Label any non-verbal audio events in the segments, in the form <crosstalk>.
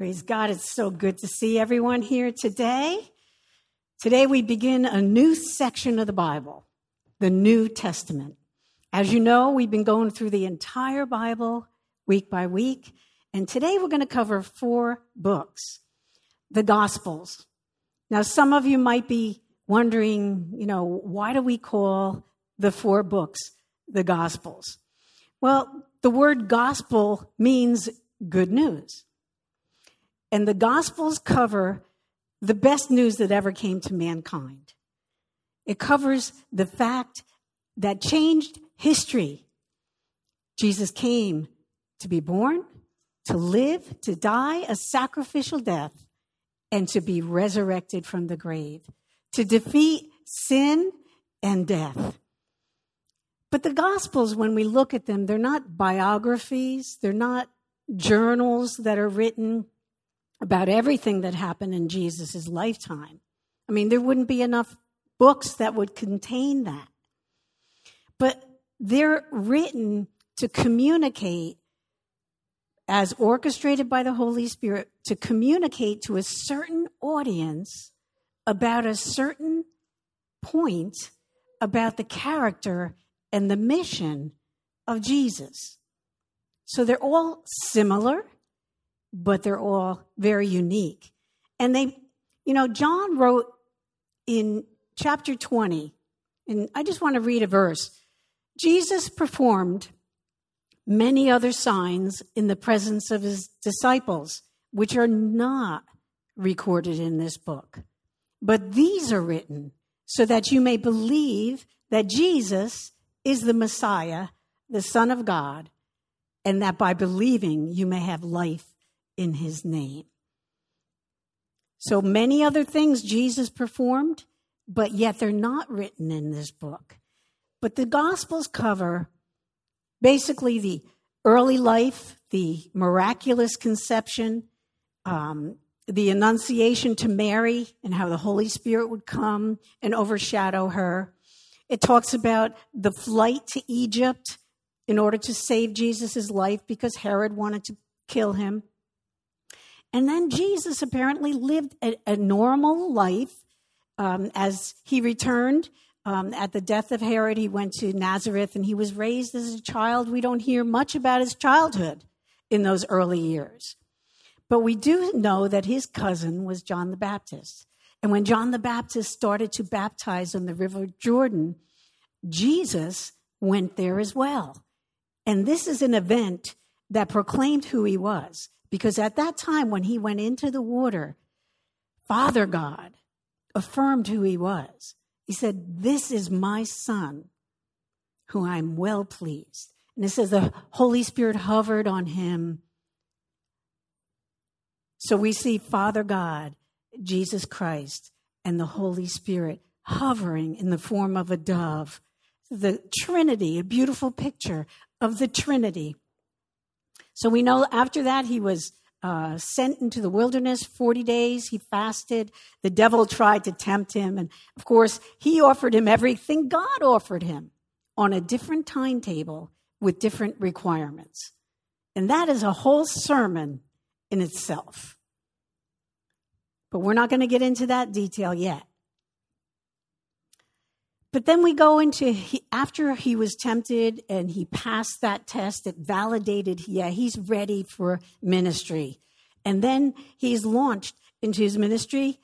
Praise God. It's so good to see everyone here today. Today we begin a new section of the Bible, the New Testament. As you know, we've been going through the entire Bible week by week, and today we're going to cover four books, the Gospels. Now, some of you might be wondering, you know, why do we call the four books the Gospels? Well, the word gospel means good news. And the gospels cover the best news that ever came to mankind. It covers the fact that changed history. Jesus came to be born, to live, to die a sacrificial death, and to be resurrected from the grave, to defeat sin and death. But the Gospels, when we look at them, they're not biographies, they're not journals that are written about everything that happened in Jesus' lifetime. I mean, there wouldn't be enough books that would contain that. But they're written to communicate, as orchestrated by the Holy Spirit, to communicate to a certain audience about a certain point about the character and the mission of Jesus. So they're all similar, but they're all very unique. And they, you know, John wrote in chapter 20, and I just want to read a verse. Jesus performed many other signs in the presence of his disciples, which are not recorded in this book. But these are written so that you may believe that Jesus is the Messiah, the Son of God, and that by believing you may have life in his name. So many other things Jesus performed, but yet they're not written in this book. But the Gospels cover basically the early life, the miraculous conception, um, the annunciation to Mary, and how the Holy Spirit would come and overshadow her, it talks about the flight to Egypt in order to save Jesus' life because Herod wanted to kill him. And then Jesus apparently lived a, a normal life um, as he returned. Um, at the death of Herod, he went to Nazareth and he was raised as a child. We don't hear much about his childhood in those early years. But we do know that his cousin was John the Baptist. And when John the Baptist started to baptize on the River Jordan, Jesus went there as well. And this is an event that proclaimed who he was. Because at that time, when he went into the water, Father God affirmed who he was. He said, This is my son, who I'm well pleased. And it says the Holy Spirit hovered on him. So we see Father God Jesus Christ and the Holy Spirit hovering in the form of a dove. The Trinity, a beautiful picture of the Trinity. So we know after that he was uh, sent into the wilderness 40 days. He fasted. The devil tried to tempt him. And of course, he offered him everything God offered him on a different timetable with different requirements. And that is a whole sermon in itself. But we're not going to get into that detail yet. But then we go into he, after he was tempted and he passed that test, it validated, yeah, he's ready for ministry. And then he's launched into his ministry.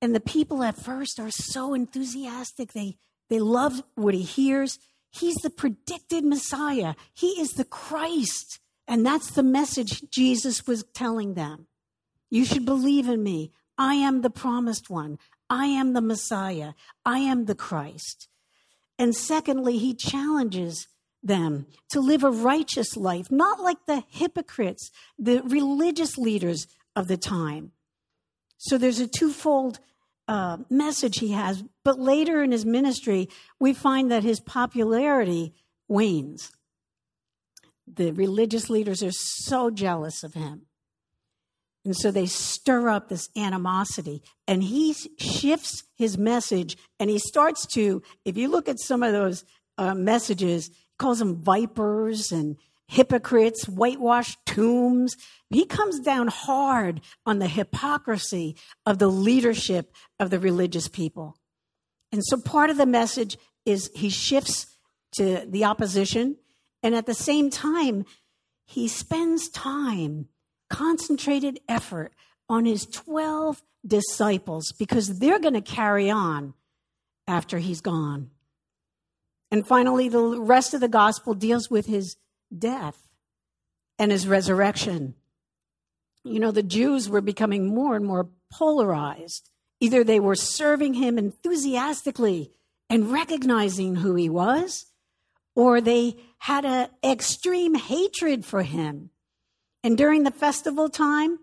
And the people at first are so enthusiastic. They, they love what he hears. He's the predicted Messiah, he is the Christ. And that's the message Jesus was telling them. You should believe in me. I am the promised one. I am the Messiah. I am the Christ. And secondly, he challenges them to live a righteous life, not like the hypocrites, the religious leaders of the time. So there's a twofold uh, message he has, but later in his ministry, we find that his popularity wanes. The religious leaders are so jealous of him. And so they stir up this animosity. And he shifts his message and he starts to, if you look at some of those uh, messages, calls them vipers and hypocrites, whitewashed tombs. He comes down hard on the hypocrisy of the leadership of the religious people. And so part of the message is he shifts to the opposition. And at the same time, he spends time, concentrated effort on his 12 disciples because they're going to carry on after he's gone. And finally, the rest of the gospel deals with his death and his resurrection. You know, the Jews were becoming more and more polarized. Either they were serving him enthusiastically and recognizing who he was, or they had an extreme hatred for him. And during the festival time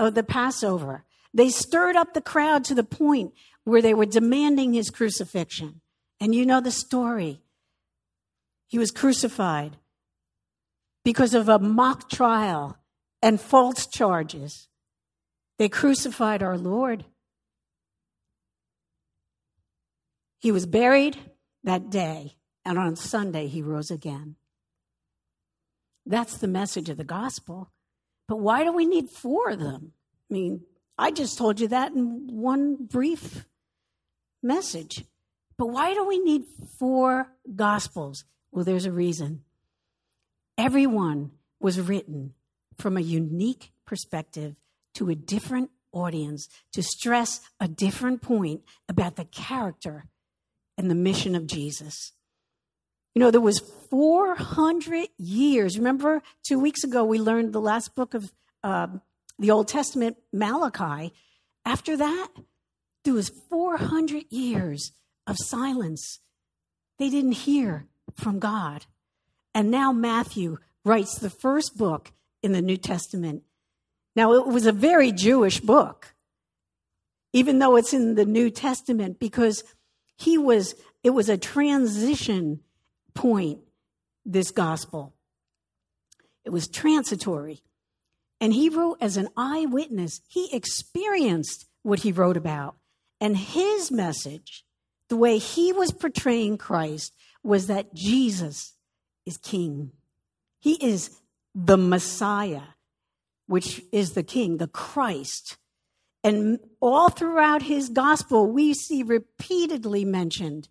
of the Passover, they stirred up the crowd to the point where they were demanding his crucifixion. And you know the story. He was crucified because of a mock trial and false charges. They crucified our Lord. He was buried that day, and on Sunday he rose again. That's the message of the gospel. But why do we need four of them? I mean, I just told you that in one brief message. But why do we need four gospels? Well, there's a reason. Everyone was written from a unique perspective to a different audience to stress a different point about the character and the mission of Jesus. You know, there was 400 years. Remember, two weeks ago, we learned the last book of uh, the Old Testament, Malachi. After that, there was 400 years of silence. They didn't hear from God. And now Matthew writes the first book in the New Testament. Now, it was a very Jewish book, even though it's in the New Testament, because he was, it was a transition point, this gospel. It was transitory. And he wrote as an eyewitness. He experienced what he wrote about. And his message, the way he was portraying Christ, was that Jesus is king. He is the Messiah, which is the king, the Christ. And all throughout his gospel, we see repeatedly mentioned.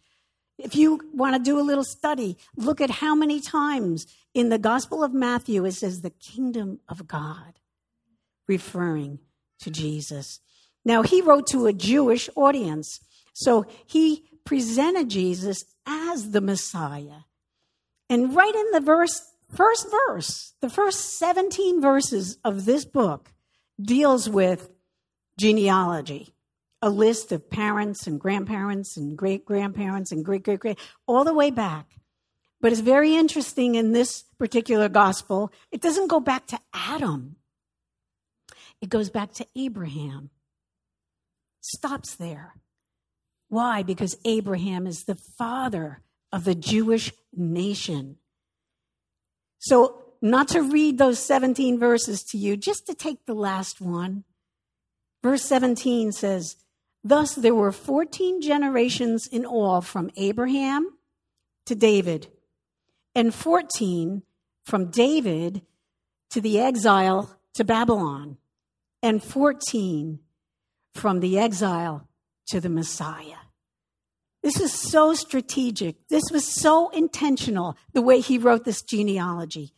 If you want to do a little study, look at how many times in the Gospel of Matthew it says the kingdom of God, referring to Jesus. Now, he wrote to a Jewish audience, so he presented Jesus as the Messiah. And right in the verse, first verse, the first 17 verses of this book deals with genealogy, a list of parents and grandparents and great grandparents and great great great, all the way back. But it's very interesting in this particular gospel, it doesn't go back to Adam, it goes back to Abraham. Stops there. Why? Because Abraham is the father of the Jewish nation. So, not to read those 17 verses to you, just to take the last one. Verse 17 says, Thus there were 14 generations in all from Abraham to David, and 14 from David to the exile to Babylon, and 14 from the exile to the Messiah. This is so strategic. This was so intentional, the way he wrote this genealogy,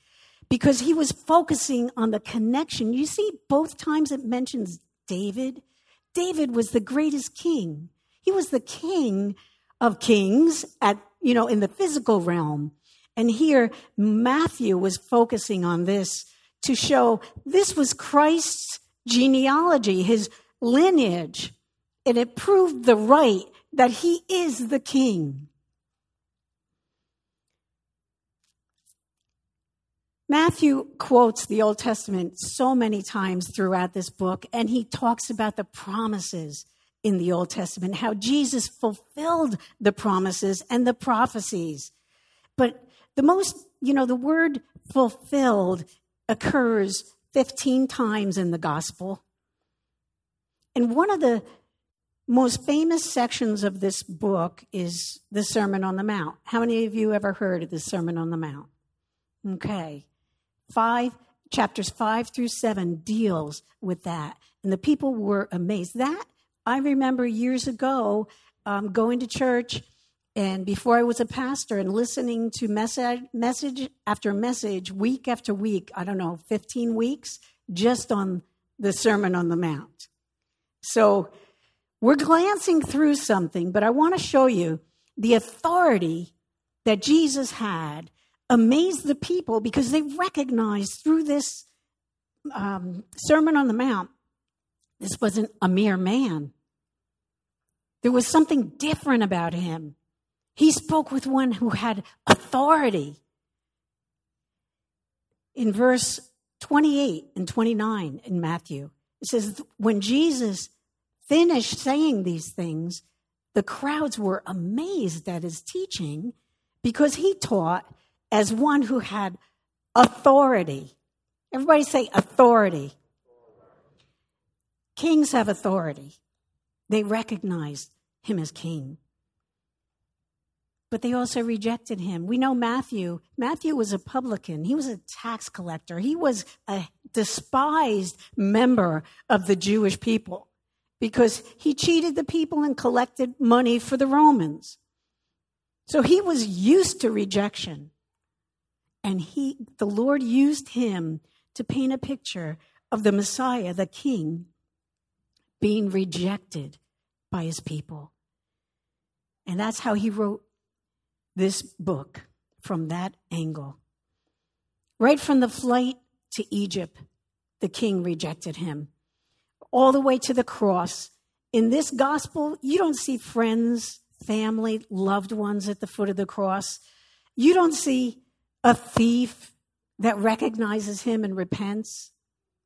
because he was focusing on the connection. You see, both times it mentions David. David was the greatest king. He was the king of kings at, you know, in the physical realm. And here, Matthew was focusing on this to show this was Christ's genealogy, his lineage. And it proved the right that he is the king. Matthew quotes the Old Testament so many times throughout this book, and he talks about the promises in the Old Testament, how Jesus fulfilled the promises and the prophecies. But the most, you know, the word fulfilled occurs 15 times in the gospel. And one of the most famous sections of this book is the Sermon on the Mount. How many of you ever heard of the Sermon on the Mount? Okay. Five chapters five through seven deals with that. And the people were amazed. That I remember years ago um, going to church and before I was a pastor and listening to message, message after message, week after week, I don't know, 15 weeks, just on the Sermon on the Mount. So we're glancing through something, but I want to show you the authority that Jesus had amazed the people because they recognized through this um, Sermon on the Mount, this wasn't a mere man. There was something different about him. He spoke with one who had authority. In verse 28 and 29 in Matthew, it says, When Jesus finished saying these things, the crowds were amazed at his teaching because he taught as one who had authority. Everybody say authority. Kings have authority. They recognized him as king. But they also rejected him. We know Matthew. Matthew was a publican. He was a tax collector. He was a despised member of the Jewish people because he cheated the people and collected money for the Romans. So he was used to rejection. And he, the Lord used him to paint a picture of the Messiah, the King, being rejected by his people. And that's how he wrote this book from that angle. Right from the flight to Egypt, the king rejected him. All the way to the cross. In this gospel, you don't see friends, family, loved ones at the foot of the cross. You don't see a thief that recognizes him and repents.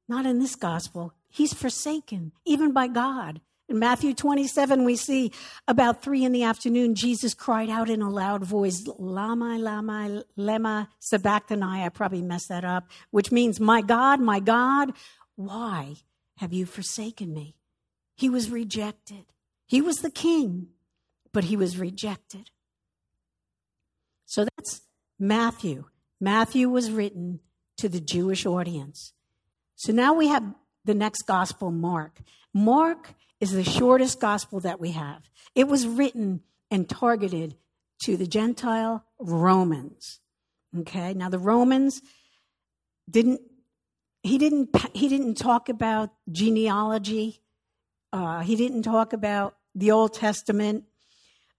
Not in this gospel. He's forsaken, even by God. In Matthew 27, we see about three in the afternoon, Jesus cried out in a loud voice, Lama, Lama, Lema, Sabachthani. I probably messed that up, which means, My God, my God, why have you forsaken me? He was rejected. He was the king, but he was rejected. So that's Matthew. Matthew was written to the Jewish audience. So now we have the next gospel, Mark. Mark is the shortest gospel that we have. It was written and targeted to the Gentile Romans. Okay, now the Romans didn't he didn't he didn't talk about genealogy. Uh, he didn't talk about the Old Testament.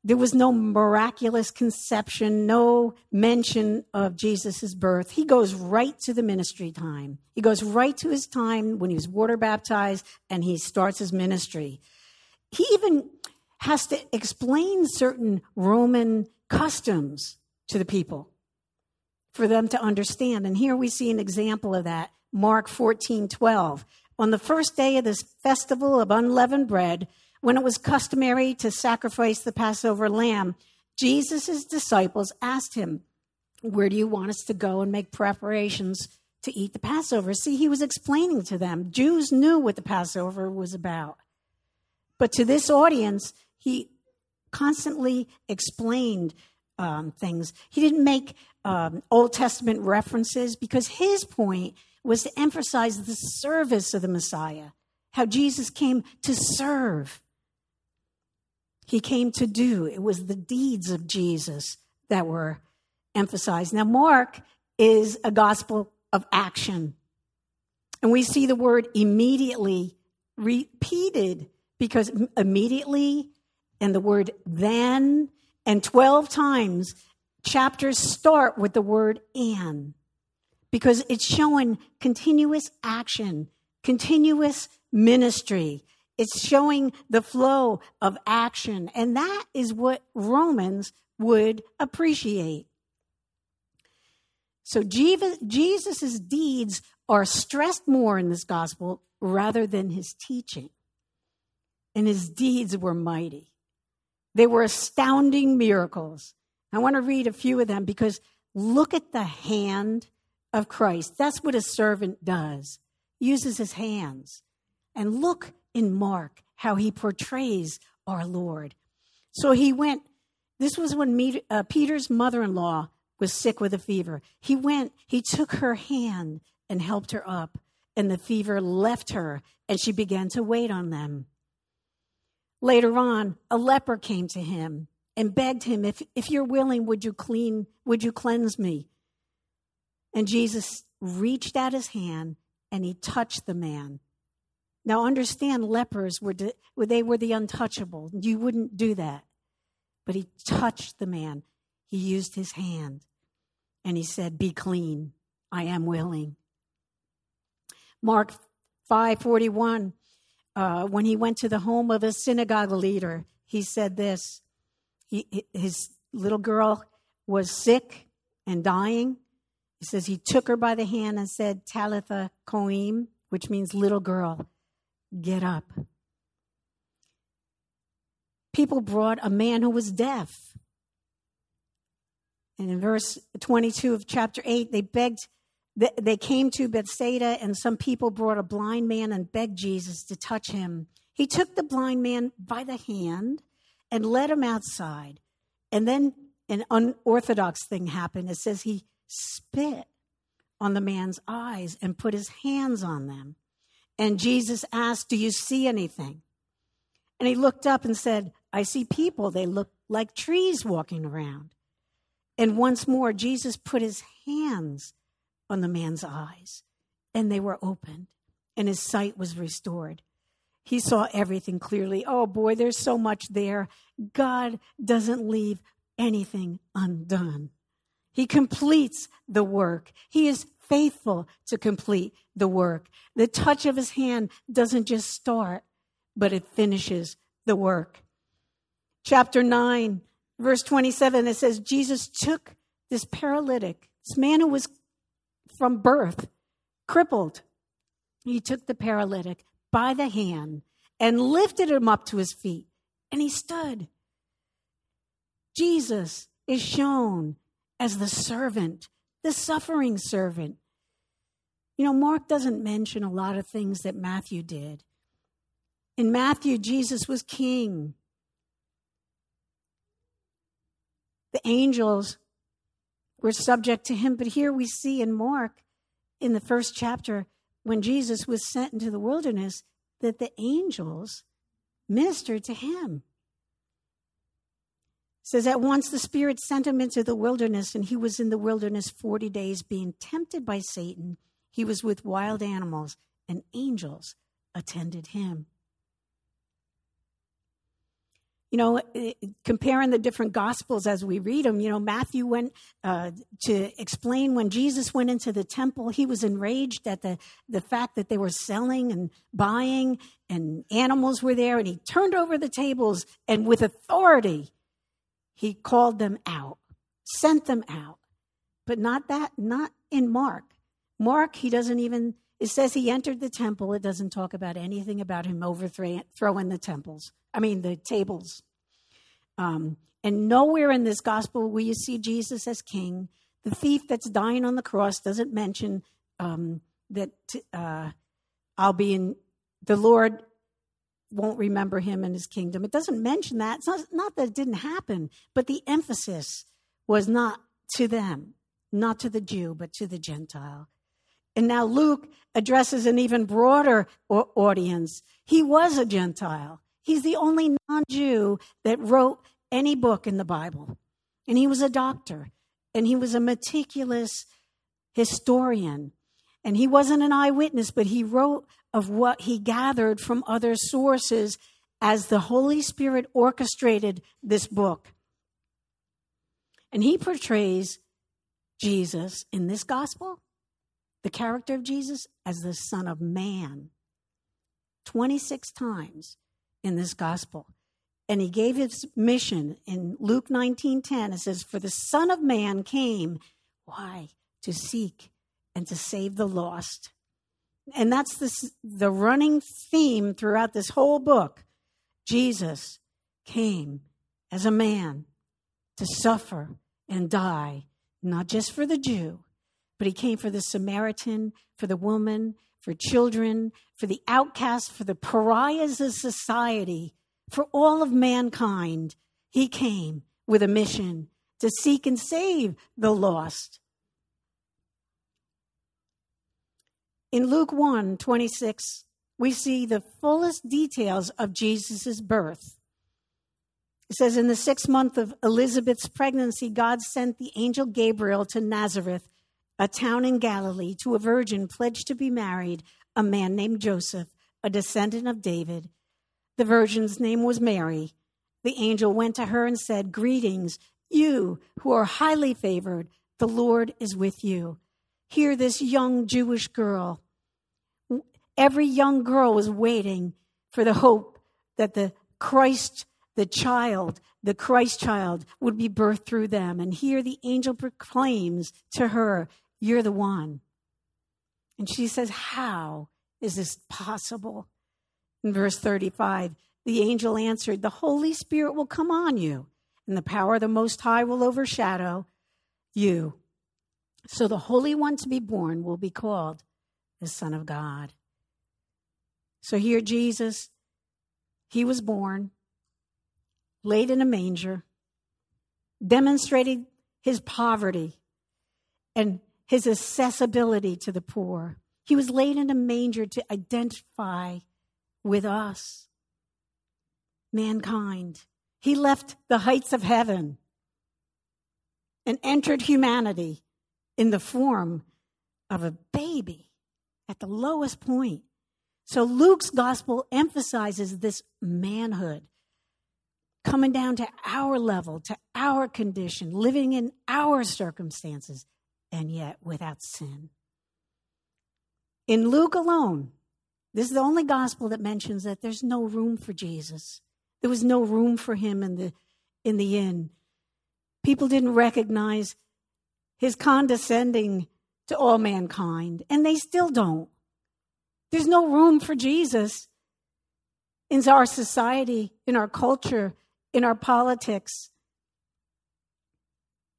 There was no miraculous conception, no mention of Jesus' birth. He goes right to the ministry time. He goes right to his time when he was water baptized and he starts his ministry. He even has to explain certain Roman customs to the people for them to understand. And here we see an example of that. Mark 14 12. On the first day of this festival of unleavened bread, when it was customary to sacrifice the Passover lamb, Jesus' disciples asked him, Where do you want us to go and make preparations to eat the Passover? See, he was explaining to them. Jews knew what the Passover was about. But to this audience, he constantly explained um, things. He didn't make um, Old Testament references because his point was to emphasize the service of the Messiah, how Jesus came to serve he came to do. It was the deeds of Jesus that were emphasized. Now, Mark is a gospel of action. And we see the word immediately repeated because immediately and the word then and 12 times chapters start with the word and because it's showing continuous action, continuous ministry. It's showing the flow of action. And that is what Romans would appreciate. So Jesus' deeds are stressed more in this gospel rather than his teaching. And his deeds were mighty. They were astounding miracles. I want to read a few of them because look at the hand of Christ. That's what a servant does, uses his hands. And look in Mark how he portrays our Lord. So he went, this was when uh, Peter's mother in law was sick with a fever. He went, he took her hand and helped her up, and the fever left her, and she began to wait on them. Later on, a leper came to him and begged him, if, if you're willing, would you clean, would you cleanse me? And Jesus reached out his hand and he touched the man. Now understand lepers were they were the untouchable. You wouldn't do that. But he touched the man. He used his hand and he said, "Be clean. I am willing." Mark 5:41 uh, when he went to the home of a synagogue leader, he said this. He, his little girl was sick and dying. He says he took her by the hand and said, Talitha Koum, which means little girl, get up. People brought a man who was deaf. And in verse 22 of chapter 8, they begged, they came to Bethsaida, and some people brought a blind man and begged Jesus to touch him. He took the blind man by the hand and led him outside. And then an unorthodox thing happened. It says he spit on the man's eyes and put his hands on them. And Jesus asked, Do you see anything? And he looked up and said, I see people. They look like trees walking around. And once more, Jesus put his hands on the man's eyes, and they were opened, and his sight was restored. He saw everything clearly. Oh boy, there's so much there. God doesn't leave anything undone. He completes the work. He is faithful to complete the work. The touch of his hand doesn't just start, but it finishes the work. Chapter 9, verse 27, it says, Jesus took this paralytic, this man who was from birth, crippled. He took the paralytic by the hand and lifted him up to his feet, and he stood. Jesus is shown as the servant, the suffering servant. You know, Mark doesn't mention a lot of things that Matthew did. In Matthew, Jesus was king. The angels were subject to him. But here we see in Mark, in the first chapter, when Jesus was sent into the wilderness, that the angels ministered to him. Says at once the Spirit sent him into the wilderness, and he was in the wilderness 40 days, being tempted by Satan. He was with wild animals, and angels attended him you know, comparing the different gospels as we read them, you know, Matthew went uh, to explain when Jesus went into the temple, he was enraged at the, the fact that they were selling and buying and animals were there, and he turned over the tables and with authority, he called them out, sent them out. But not that, not in Mark. Mark, he doesn't even, it says he entered the temple. It doesn't talk about anything about him overthrowing the temples. I mean, the tables. Um, and nowhere in this gospel will you see Jesus as king. The thief that's dying on the cross doesn't mention um, that uh, I'll be in, the Lord won't remember him in his kingdom. It doesn't mention that. It's not, not that it didn't happen, but the emphasis was not to them, not to the Jew, but to the Gentile. And now Luke addresses an even broader audience. He was a Gentile. He's the only non Jew that wrote any book in the Bible. And he was a doctor, and he was a meticulous historian. And he wasn't an eyewitness, but he wrote of what he gathered from other sources as the Holy Spirit orchestrated this book. And he portrays Jesus in this gospel, the character of Jesus, as the Son of Man. 26 times in this gospel. And he gave his mission in Luke 19:10. It says, "For the Son of Man came, why? to seek and to save the lost. And that's this, the running theme throughout this whole book. Jesus came as a man to suffer and die, not just for the Jew, but he came for the Samaritan, for the woman, for children, for the outcast, for the pariahs of society, for all of mankind. He came with a mission to seek and save the lost. In Luke 1 26, we see the fullest details of Jesus' birth. It says, In the sixth month of Elizabeth's pregnancy, God sent the angel Gabriel to Nazareth, a town in Galilee, to a virgin pledged to be married, a man named Joseph, a descendant of David. The virgin's name was Mary. The angel went to her and said, Greetings, you who are highly favored, the Lord is with you. Hear this young Jewish girl. Every young girl was waiting for the hope that the Christ the child, the Christ child, would be birthed through them. And here the angel proclaims to her, You're the one. And she says, How is this possible? In verse 35, the angel answered, The Holy Spirit will come on you, and the power of the Most High will overshadow you. So the Holy One to be born will be called the Son of God. So here, Jesus, he was born laid in a manger, demonstrating his poverty and his accessibility to the poor. He was laid in a manger to identify with us, mankind. He left the heights of heaven and entered humanity in the form of a baby at the lowest point. So Luke's gospel emphasizes this manhood coming down to our level, to our condition, living in our circumstances, and yet without sin. In Luke alone, this is the only gospel that mentions that there's no room for Jesus. There was no room for him in the, in the inn. People didn't recognize his condescending to all mankind, and they still don't. There's no room for Jesus in our society, in our culture, in our politics,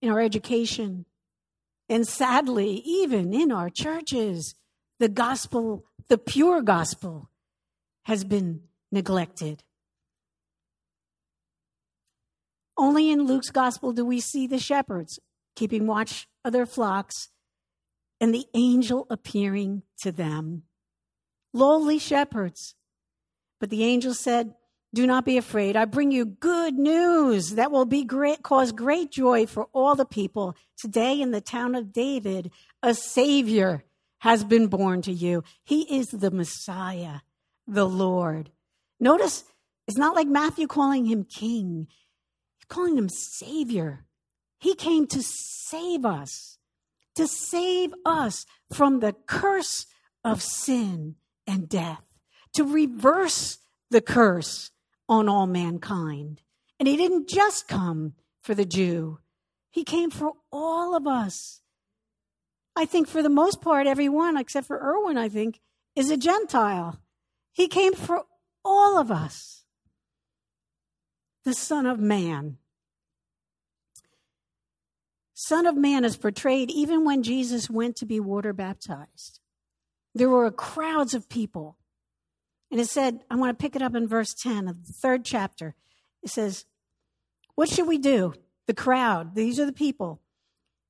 in our education, and sadly, even in our churches. The gospel, the pure gospel, has been neglected. Only in Luke's gospel do we see the shepherds keeping watch of their flocks and the angel appearing to them. Lowly shepherds. But the angel said, do not be afraid. I bring you good news that will be great, cause great joy for all the people. Today in the town of David, a Savior has been born to you. He is the Messiah, the Lord. Notice it's not like Matthew calling him king, he's calling him Savior. He came to save us, to save us from the curse of sin and death, to reverse the curse on all mankind. And he didn't just come for the Jew, he came for all of us. I think for the most part, everyone, except for Erwin, I think, is a Gentile. He came for all of us. The Son of Man. Son of Man is portrayed even when Jesus went to be water baptized. There were crowds of people and it said, I want to pick it up in verse 10 of the third chapter. It says, What should we do? The crowd, these are the people.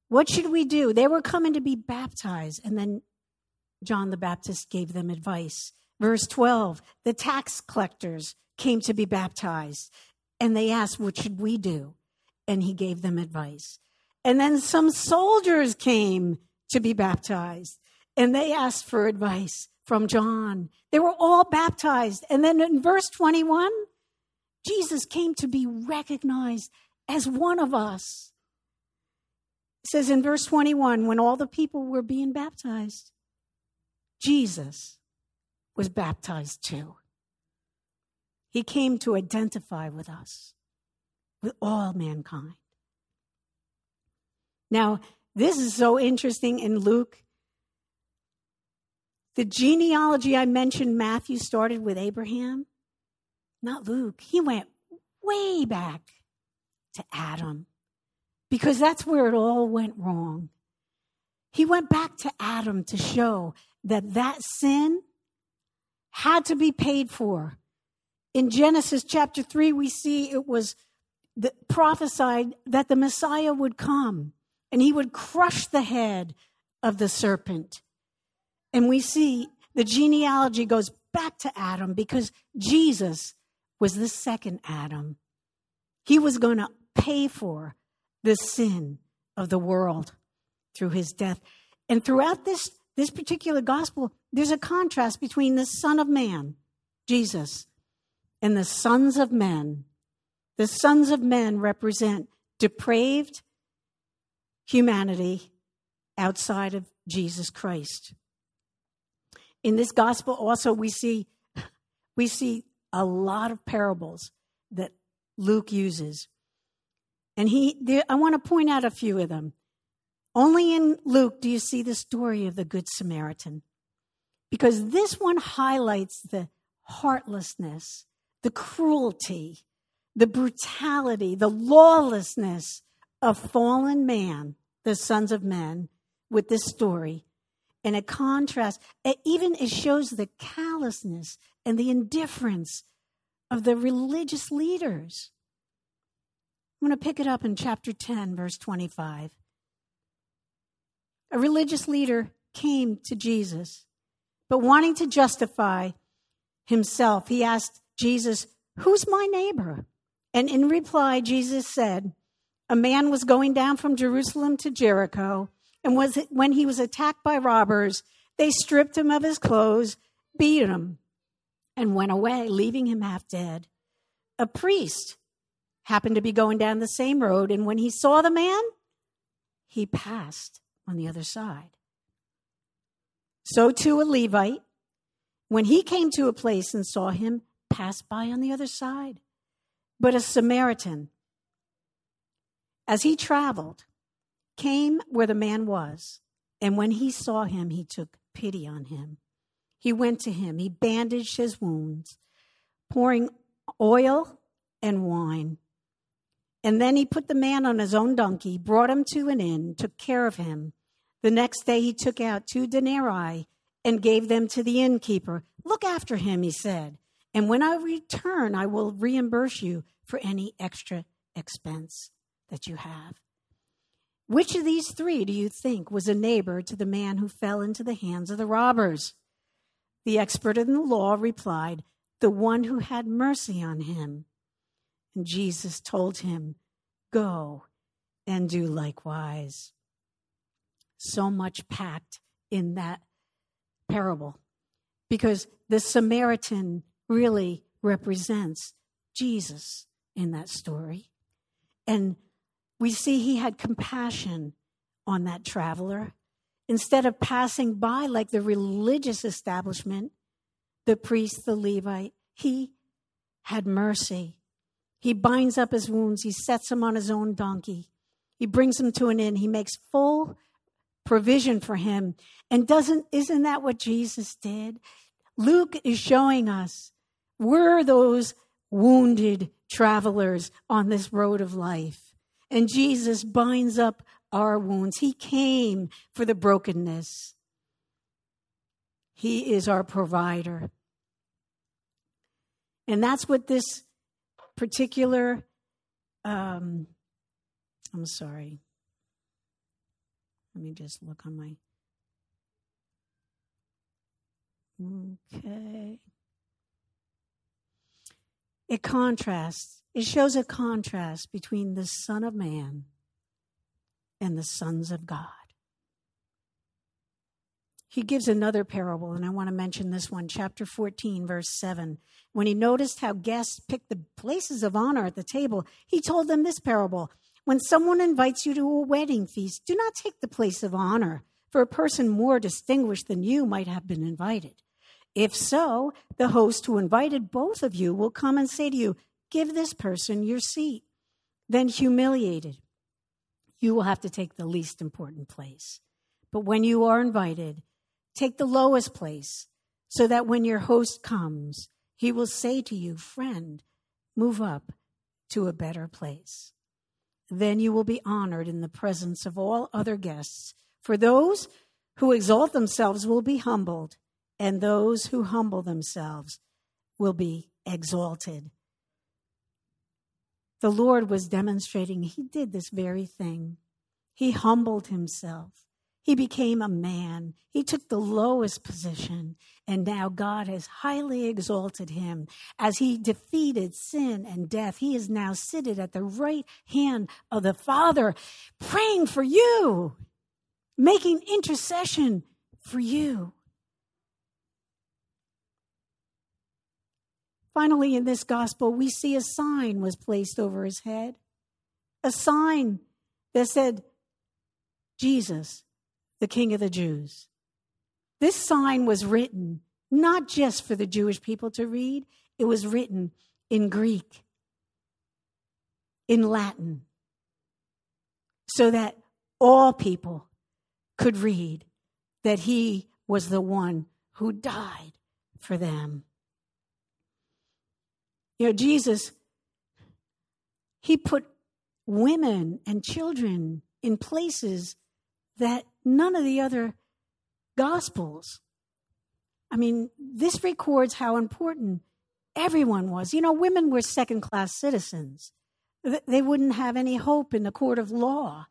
What should we do? They were coming to be baptized. And then John the Baptist gave them advice. Verse 12 the tax collectors came to be baptized. And they asked, What should we do? And he gave them advice. And then some soldiers came to be baptized. And they asked for advice from John. They were all baptized. And then in verse 21, Jesus came to be recognized as one of us. It says in verse 21 when all the people were being baptized, Jesus was baptized too. He came to identify with us, with all mankind. Now, this is so interesting in Luke. The genealogy I mentioned, Matthew started with Abraham, not Luke. He went way back to Adam because that's where it all went wrong. He went back to Adam to show that that sin had to be paid for. In Genesis chapter 3, we see it was prophesied that the Messiah would come and he would crush the head of the serpent. And we see the genealogy goes back to Adam because Jesus was the second Adam. He was going to pay for the sin of the world through his death. And throughout this, this particular gospel, there's a contrast between the Son of Man, Jesus, and the sons of men. The sons of men represent depraved humanity outside of Jesus Christ. In this gospel also we see we see a lot of parables that Luke uses. And he there, I want to point out a few of them. Only in Luke do you see the story of the Good Samaritan. Because this one highlights the heartlessness, the cruelty, the brutality, the lawlessness of fallen man, the sons of men, with this story. And it contrasts, it even it shows the callousness and the indifference of the religious leaders. I'm going to pick it up in chapter 10, verse 25 a religious leader came to Jesus, but wanting to justify himself, he asked Jesus, Who's my neighbor? And in reply, Jesus said, A man was going down from Jerusalem to Jericho, and was when he was attacked by robbers, they stripped him of his clothes, beat him, and went away, leaving him half dead. A priest happened to be going down the same road, and when he saw the man, he passed on the other side. So too a Levite, when he came to a place and saw him, passed by on the other side. But a Samaritan, as he traveled, came where the man was, and when he saw him, he took pity on him. He went to him, he bandaged his wounds, pouring oil and wine. And then he put the man on his own donkey, brought him to an inn, took care of him. The next day he took out two denarii and gave them to the innkeeper. Look after him, he said, and when I return, I will reimburse you for any extra expense that you have. Which of these three do you think was a neighbor to the man who fell into the hands of the robbers? The expert in the law replied, The one who had mercy on him. And Jesus told him, Go and do likewise. So much packed in that parable because the Samaritan really represents Jesus in that story. And we see he had compassion on that traveler. Instead of passing by like the religious establishment, the priest, the Levite, he had mercy he binds up his wounds. He sets him on his own donkey. He brings him to an inn. He makes full provision for him. And doesn't, isn't that what Jesus did? Luke is showing us we're those wounded travelers on this road of life. And Jesus binds up our wounds. He came for the brokenness. He is our provider. And that's what this particular, um, I'm sorry. Let me just look on my. Okay. It contrasts, it shows a contrast between the Son of Man and the sons of God he gives another parable, and I want to mention this one, chapter 14, verse 7. When he noticed how guests picked the places of honor at the table, he told them this parable When someone invites you to a wedding feast, do not take the place of honor, for a person more distinguished than you might have been invited. If so, the host who invited both of you will come and say to you, Give this person your seat. Then, humiliated, you will have to take the least important place. But when you are invited, take the lowest place so that when your host comes, he will say to you, Friend, move up to a better place. Then you will be honored in the presence of all other guests. For those who exalt themselves will be humbled, and those who humble themselves will be exalted. The Lord was demonstrating He did this very thing. He humbled Himself. He became a man. He took the lowest position. And now God has highly exalted him. As he defeated sin and death, he is now seated at the right hand of the Father, praying for you, making intercession for you. Finally, in this gospel, we see a sign was placed over his head. A sign that said, Jesus, the King of the Jews. This sign was written not just for the Jewish people to read, it was written in Greek, in Latin, so that all people could read that he was the one who died for them. You know, Jesus, he put women and children in places that none of the other gospels. I mean, this records how important everyone was. You know, women were second class citizens, they wouldn't have any hope in the court of law.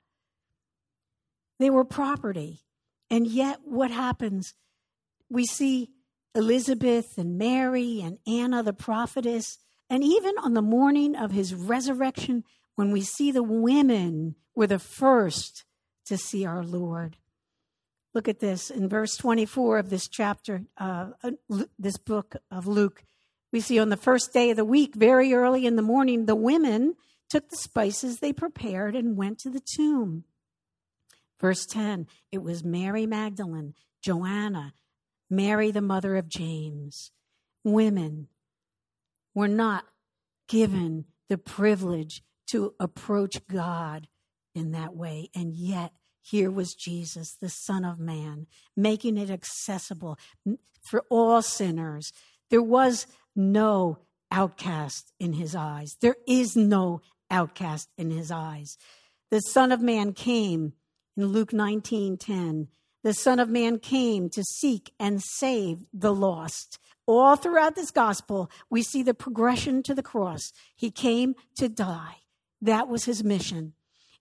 They were property. And yet, what happens? We see Elizabeth and Mary and Anna the prophetess, and even on the morning of his resurrection, when we see the women were the first to see our Lord. Look at this in verse 24 of this chapter, uh, uh this book of Luke. We see on the first day of the week, very early in the morning, the women took the spices they prepared and went to the tomb. Verse 10 it was Mary Magdalene, Joanna, Mary, the mother of James. Women were not given the privilege to approach God in that way, and yet here was Jesus, the Son of Man, making it accessible for all sinners. There was no outcast in his eyes. There is no outcast in his eyes. The Son of Man came in Luke 19 10. The Son of Man came to seek and save the lost. All throughout this gospel, we see the progression to the cross. He came to die. That was his mission.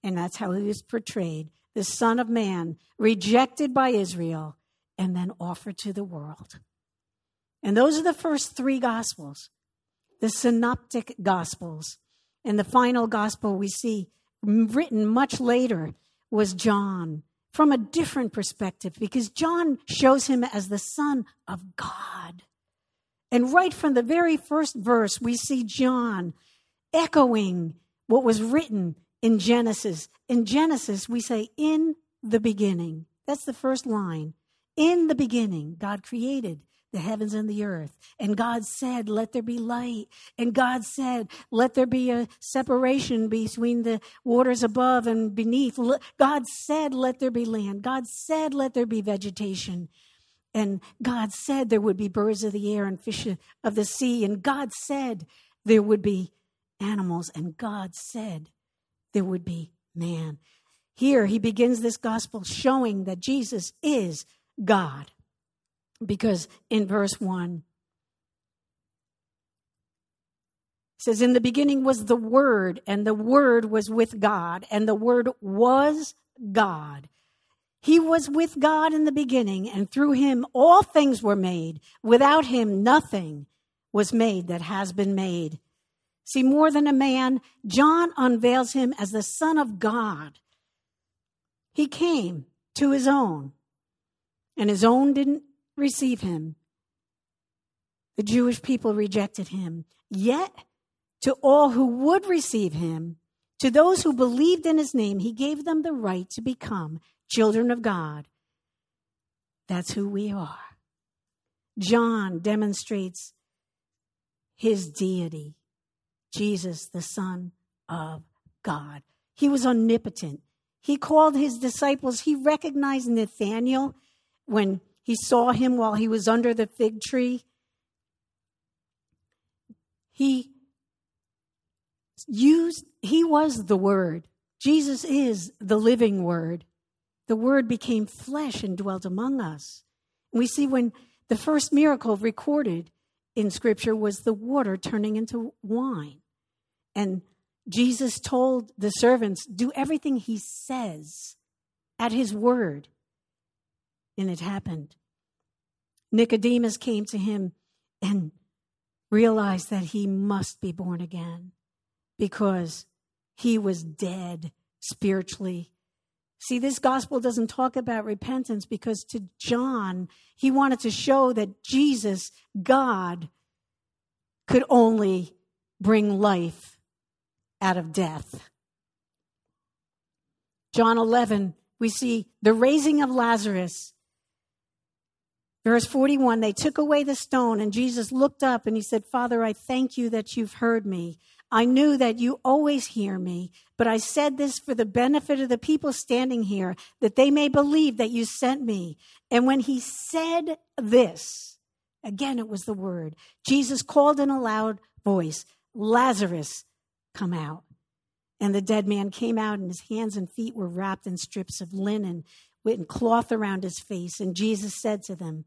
And that's how he was portrayed the Son of Man, rejected by Israel, and then offered to the world. And those are the first three Gospels the Synoptic Gospels. And the final Gospel we see written much later was John from a different perspective because John shows him as the Son of God. And right from the very first verse, we see John echoing what was written in Genesis. In Genesis, we say, in the beginning. That's the first line. In the beginning, God created the heavens and the earth. And God said, Let there be light. And God said, Let there be a separation between the waters above and beneath. God said, Let there be land. God said, Let there be vegetation. And God said there would be birds of the air and fish of the sea. And God said there would be animals. And God said there would be man. Here he begins this gospel showing that Jesus is God. Because in verse 1, it says, In the beginning was the Word, and the Word was with God, and the Word was God. He was with God in the beginning, and through him all things were made. Without him, nothing was made that has been made. See, more than a man, John unveils him as the Son of God. He came to his own, and his own didn't receive him. The Jewish people rejected him. Yet, to all who would receive him, to those who believed in his name, he gave them the right to become children of God. That's who we are. John demonstrates his deity. Jesus, the Son of God. He was omnipotent. He called his disciples. He recognized Nathanael when he saw him while he was under the fig tree. He used, he was the Word. Jesus is the living Word. The Word became flesh and dwelt among us. We see when the first miracle recorded in Scripture was the water turning into wine. And Jesus told the servants, do everything he says at his word. And it happened. Nicodemus came to him and realized that he must be born again because he was dead spiritually. See, this gospel doesn't talk about repentance because to John, he wanted to show that Jesus, God, could only bring life out of death. John 11, we see the raising of Lazarus. Verse 41 they took away the stone, and Jesus looked up and he said, Father, I thank you that you've heard me. I knew that you always hear me, but I said this for the benefit of the people standing here, that they may believe that you sent me. And when he said this, again it was the word, Jesus called in a loud voice, Lazarus, come out. And the dead man came out, and his hands and feet were wrapped in strips of linen with cloth around his face. And Jesus said to them,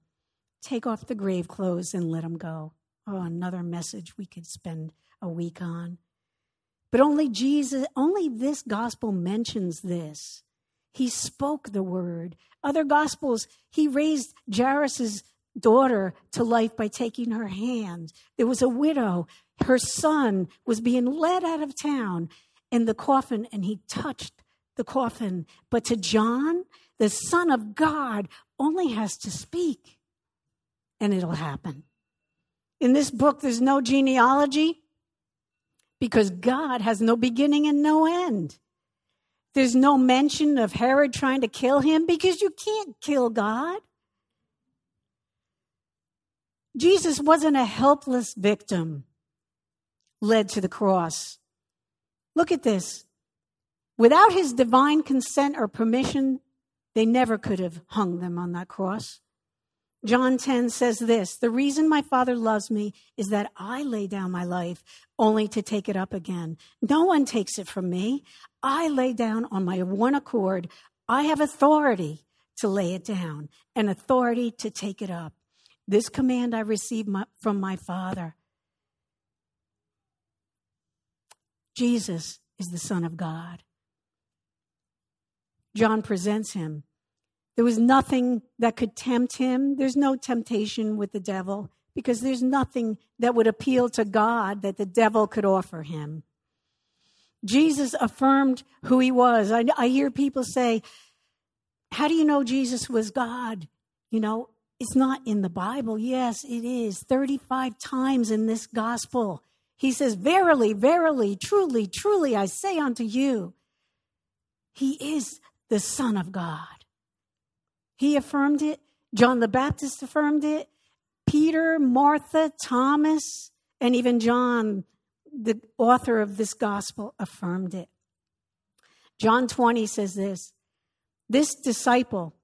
Take off the grave clothes and let him go. Oh, another message we could spend a week on. But only Jesus, only this gospel mentions this. He spoke the word. Other gospels, he raised Jairus's daughter to life by taking her hand. There was a widow her son was being led out of town in the coffin and he touched the coffin. But to John, the Son of God only has to speak and it'll happen. In this book, there's no genealogy because God has no beginning and no end. There's no mention of Herod trying to kill him because you can't kill God. Jesus wasn't a helpless victim led to the cross. Look at this. Without his divine consent or permission, they never could have hung them on that cross. John 10 says this The reason my Father loves me is that I lay down my life only to take it up again. No one takes it from me. I lay down on my one accord. I have authority to lay it down and authority to take it up. This command I received from my Father. Jesus is the Son of God. John presents him. There was nothing that could tempt him. There's no temptation with the devil because there's nothing that would appeal to God that the devil could offer him. Jesus affirmed who he was. I, I hear people say, How do you know Jesus was God? You know, it's not in the Bible. Yes, it is. 35 times in this gospel. He says, Verily, verily, truly, truly, I say unto you, He is the Son of God. He affirmed it. John the Baptist affirmed it. Peter, Martha, Thomas, and even John, the author of this gospel, affirmed it. John 20 says this This disciple,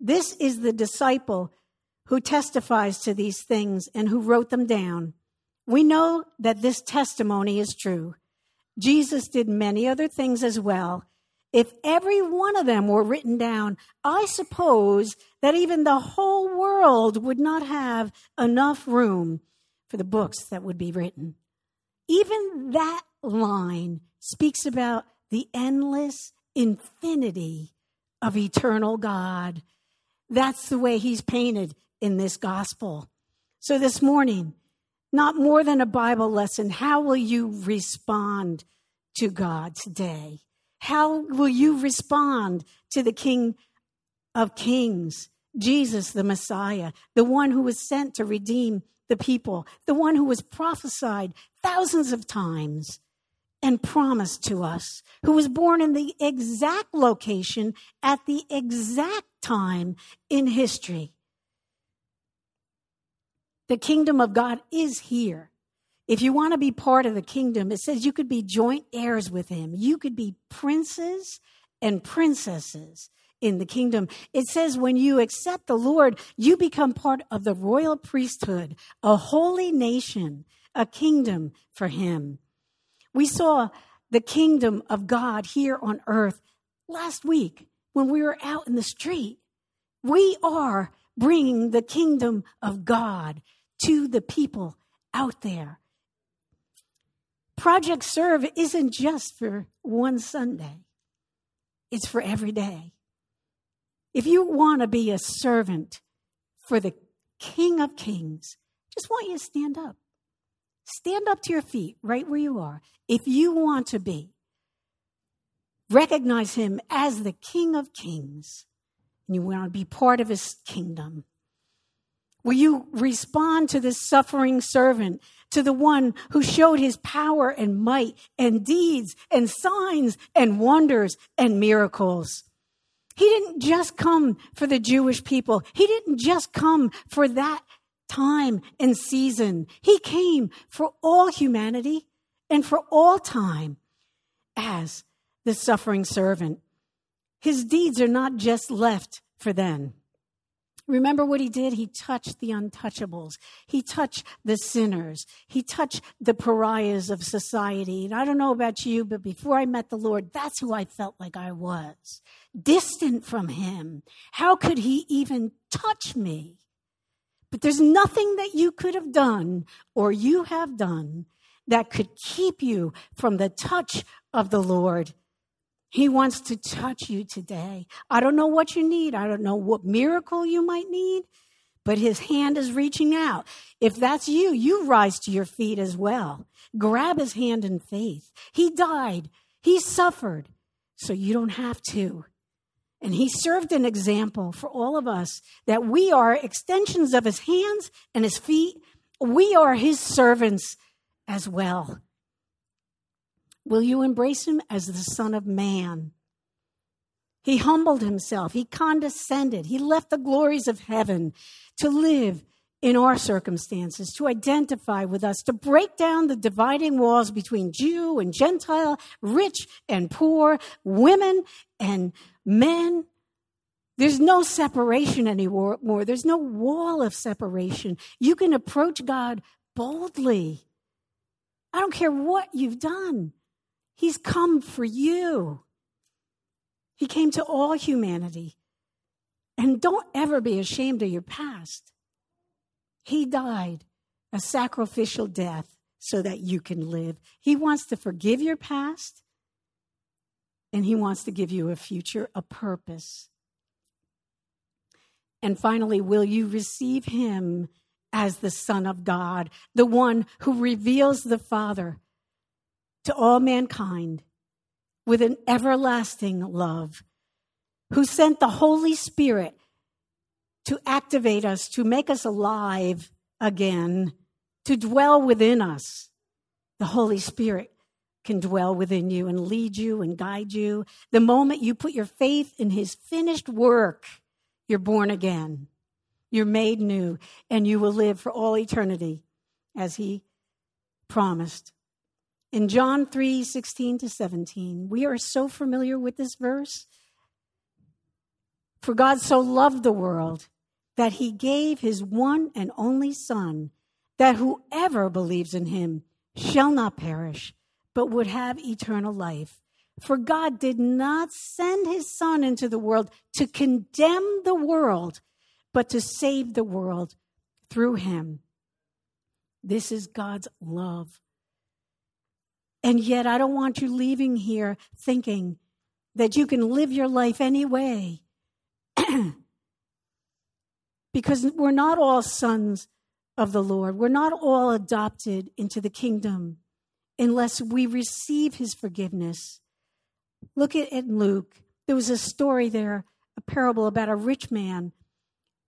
this is the disciple who testifies to these things and who wrote them down. We know that this testimony is true. Jesus did many other things as well. If every one of them were written down, I suppose that even the whole world would not have enough room for the books that would be written. Even that line speaks about the endless infinity of eternal God. That's the way he's painted in this gospel. So this morning, not more than a Bible lesson. How will you respond to God today? How will you respond to the King of Kings, Jesus the Messiah, the one who was sent to redeem the people, the one who was prophesied thousands of times and promised to us, who was born in the exact location at the exact time in history? The kingdom of God is here. If you want to be part of the kingdom, it says you could be joint heirs with him. You could be princes and princesses in the kingdom. It says when you accept the Lord, you become part of the royal priesthood, a holy nation, a kingdom for him. We saw the kingdom of God here on earth last week when we were out in the street. We are bringing the kingdom of God to the people out there. Project Serve isn't just for one Sunday, it's for every day. If you want to be a servant for the King of Kings, just want you to stand up. Stand up to your feet right where you are. If you want to be, recognize him as the King of Kings, and you want to be part of his kingdom. Will you respond to this suffering servant, to the one who showed his power and might and deeds and signs and wonders and miracles? He didn't just come for the Jewish people. He didn't just come for that time and season. He came for all humanity and for all time as the suffering servant. His deeds are not just left for then. Remember what he did? He touched the untouchables. He touched the sinners. He touched the pariahs of society. And I don't know about you, but before I met the Lord, that's who I felt like I was distant from him. How could he even touch me? But there's nothing that you could have done or you have done that could keep you from the touch of the Lord. He wants to touch you today. I don't know what you need. I don't know what miracle you might need, but his hand is reaching out. If that's you, you rise to your feet as well. Grab his hand in faith. He died. He suffered. So you don't have to. And he served an example for all of us that we are extensions of his hands and his feet. We are his servants as well. Will you embrace him as the Son of Man? He humbled himself, he condescended, he left the glories of heaven to live in our circumstances, to identify with us, to break down the dividing walls between Jew and Gentile, rich and poor, women and men. There's no separation anymore. There's no wall of separation. You can approach God boldly. I don't care what you've done. He's come for you. He came to all humanity. And don't ever be ashamed of your past. He died a sacrificial death so that you can live. He wants to forgive your past and He wants to give you a future, a purpose. And finally, will you receive Him as the Son of God, the one who reveals the Father? To all mankind with an everlasting love, who sent the Holy Spirit to activate us, to make us alive again, to dwell within us. The Holy Spirit can dwell within you and lead you and guide you. The moment you put your faith in His finished work, you're born again. You're made new, and you will live for all eternity as He promised. In John 3 16 to 17, we are so familiar with this verse. For God so loved the world that he gave his one and only Son, that whoever believes in him shall not perish, but would have eternal life. For God did not send his Son into the world to condemn the world, but to save the world through him. This is God's love and yet, I don't want you leaving here thinking that you can live your life anyway. <clears throat> because we're not all sons of the Lord. We're not all adopted into the kingdom unless we receive his forgiveness. Look at, at Luke. There was a story there, a parable about a rich man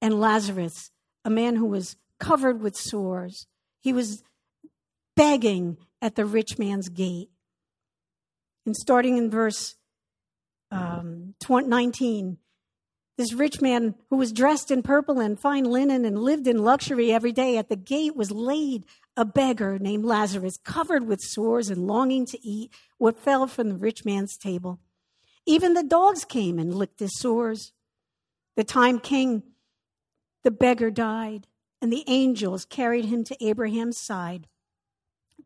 and Lazarus, a man who was covered with sores. He was begging at the rich man's gate. And starting in verse um, 19, this rich man who was dressed in purple and fine linen and lived in luxury every day at the gate was laid a beggar named Lazarus, covered with sores and longing to eat what fell from the rich man's table. Even the dogs came and licked his sores. The time came, the beggar died, and the angels carried him to Abraham's side.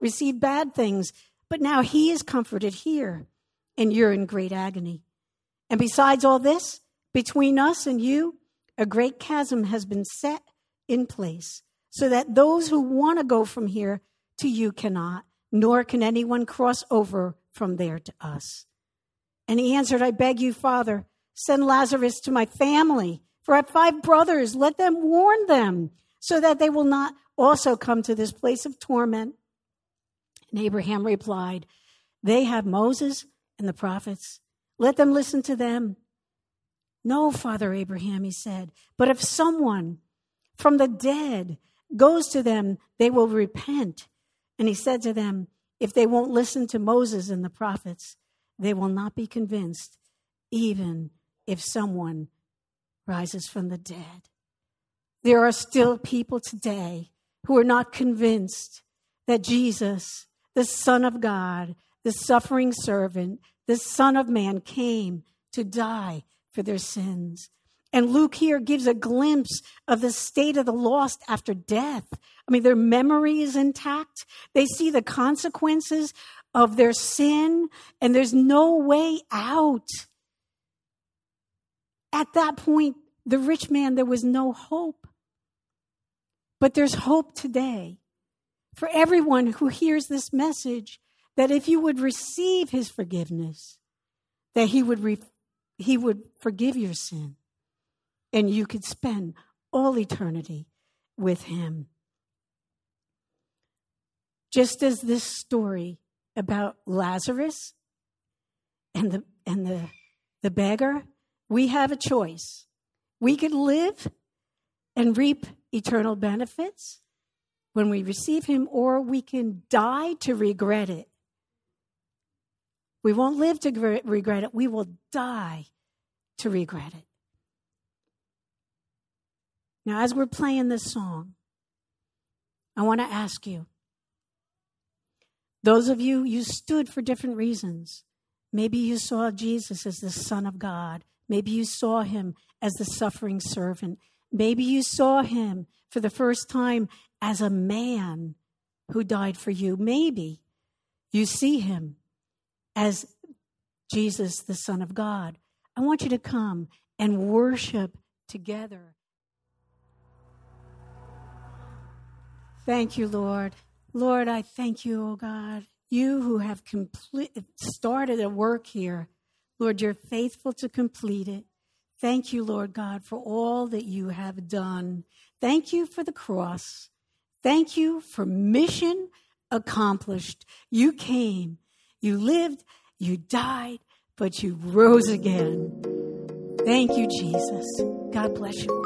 received bad things. But now he is comforted here, and you're in great agony. And besides all this, between us and you, a great chasm has been set in place, so that those who want to go from here to you cannot, nor can anyone cross over from there to us. And he answered, I beg you, Father, send Lazarus to my family for I have five brothers. Let them warn them so that they will not also come to this place of torment. And Abraham replied, They have Moses and the prophets. Let them listen to them. No, Father Abraham, he said, but if someone from the dead goes to them, they will repent. And he said to them, If they won't listen to Moses and the prophets, they will not be convinced, even if someone rises from the dead. There are still people today who are not convinced that Jesus, the Son of God, the suffering servant, the Son of Man, came to die for their sins. And Luke here gives a glimpse of the state of the lost after death. I mean, their memory is intact. They see the consequences of their sin, and there's no way out. At that point, the rich man, there was no hope. But there's hope today for everyone who hears this message that if you would receive his forgiveness, that he would, re- he would forgive your sin and you could spend all eternity with him. Just as this story about Lazarus and the, and the, the beggar we have a choice. We could live and reap eternal benefits when we receive Him, or we can die to regret it. We won't live to regret it, we will die to regret it. Now, as we're playing this song, I want to ask you those of you, you stood for different reasons. Maybe you saw Jesus as the Son of God. Maybe you saw him as the suffering servant. Maybe you saw him for the first time as a man who died for you. Maybe you see him as Jesus, the Son of God. I want you to come and worship together. Thank you, Lord. Lord, I thank you, O oh God. You who have complete, started a work here Lord, you're faithful to complete it. Thank you, Lord God, for all that you have done. Thank you for the cross. Thank you for mission accomplished. You came, you lived, you died, but you rose again. Thank you, Jesus. God bless you.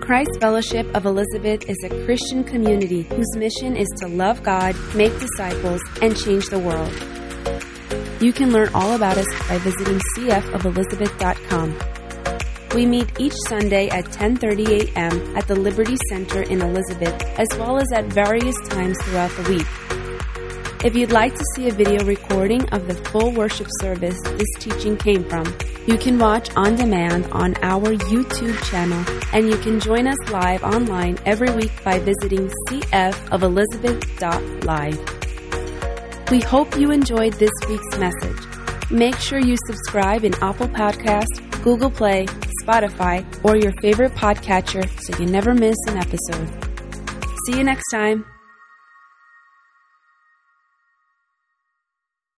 Christ Fellowship of Elizabeth is a Christian community whose mission is to love God, make disciples, and change the world. You can learn all about us by visiting cfofelizabeth.com. We meet each Sunday at 10:30 a.m. at the Liberty Center in Elizabeth, as well as at various times throughout the week. If you'd like to see a video recording of the full worship service this teaching came from, you can watch on demand on our YouTube channel, and you can join us live online every week by visiting cfofelizabeth.live. We hope you enjoyed this week's message. Make sure you subscribe in Apple Podcast, Google Play, Spotify, or your favorite podcatcher so you never miss an episode. See you next time.